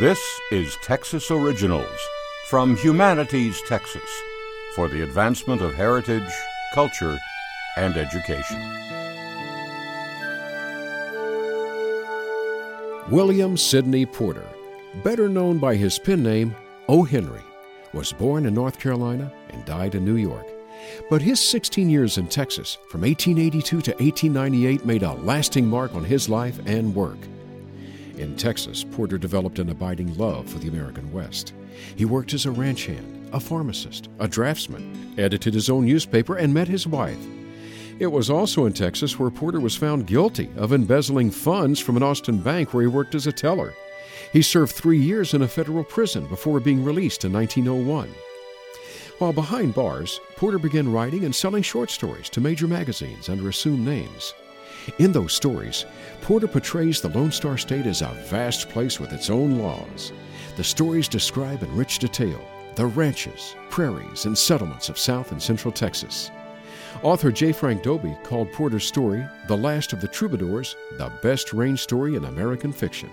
This is Texas Originals from Humanities Texas for the advancement of heritage, culture, and education. William Sidney Porter, better known by his pen name O. Henry, was born in North Carolina and died in New York. But his 16 years in Texas, from 1882 to 1898, made a lasting mark on his life and work. In Texas, Porter developed an abiding love for the American West. He worked as a ranch hand, a pharmacist, a draftsman, edited his own newspaper, and met his wife. It was also in Texas where Porter was found guilty of embezzling funds from an Austin bank where he worked as a teller. He served three years in a federal prison before being released in 1901. While behind bars, Porter began writing and selling short stories to major magazines under assumed names. In those stories, Porter portrays the Lone Star State as a vast place with its own laws. The stories describe in rich detail the ranches, prairies, and settlements of South and Central Texas. Author J. Frank Dobie called Porter's story, The Last of the Troubadours, the best range story in American fiction.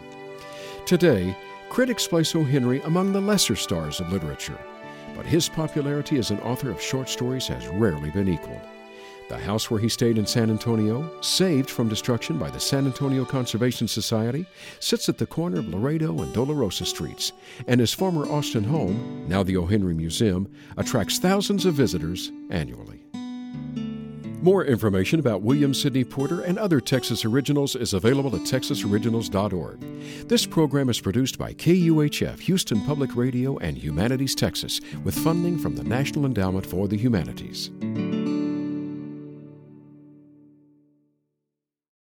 Today, critics place O. Henry among the lesser stars of literature, but his popularity as an author of short stories has rarely been equaled. The house where he stayed in San Antonio, saved from destruction by the San Antonio Conservation Society, sits at the corner of Laredo and Dolorosa Streets, and his former Austin home, now the O. Henry Museum, attracts thousands of visitors annually. More information about William Sidney Porter and other Texas Originals is available at texasoriginals.org. This program is produced by KUHF, Houston Public Radio, and Humanities Texas, with funding from the National Endowment for the Humanities.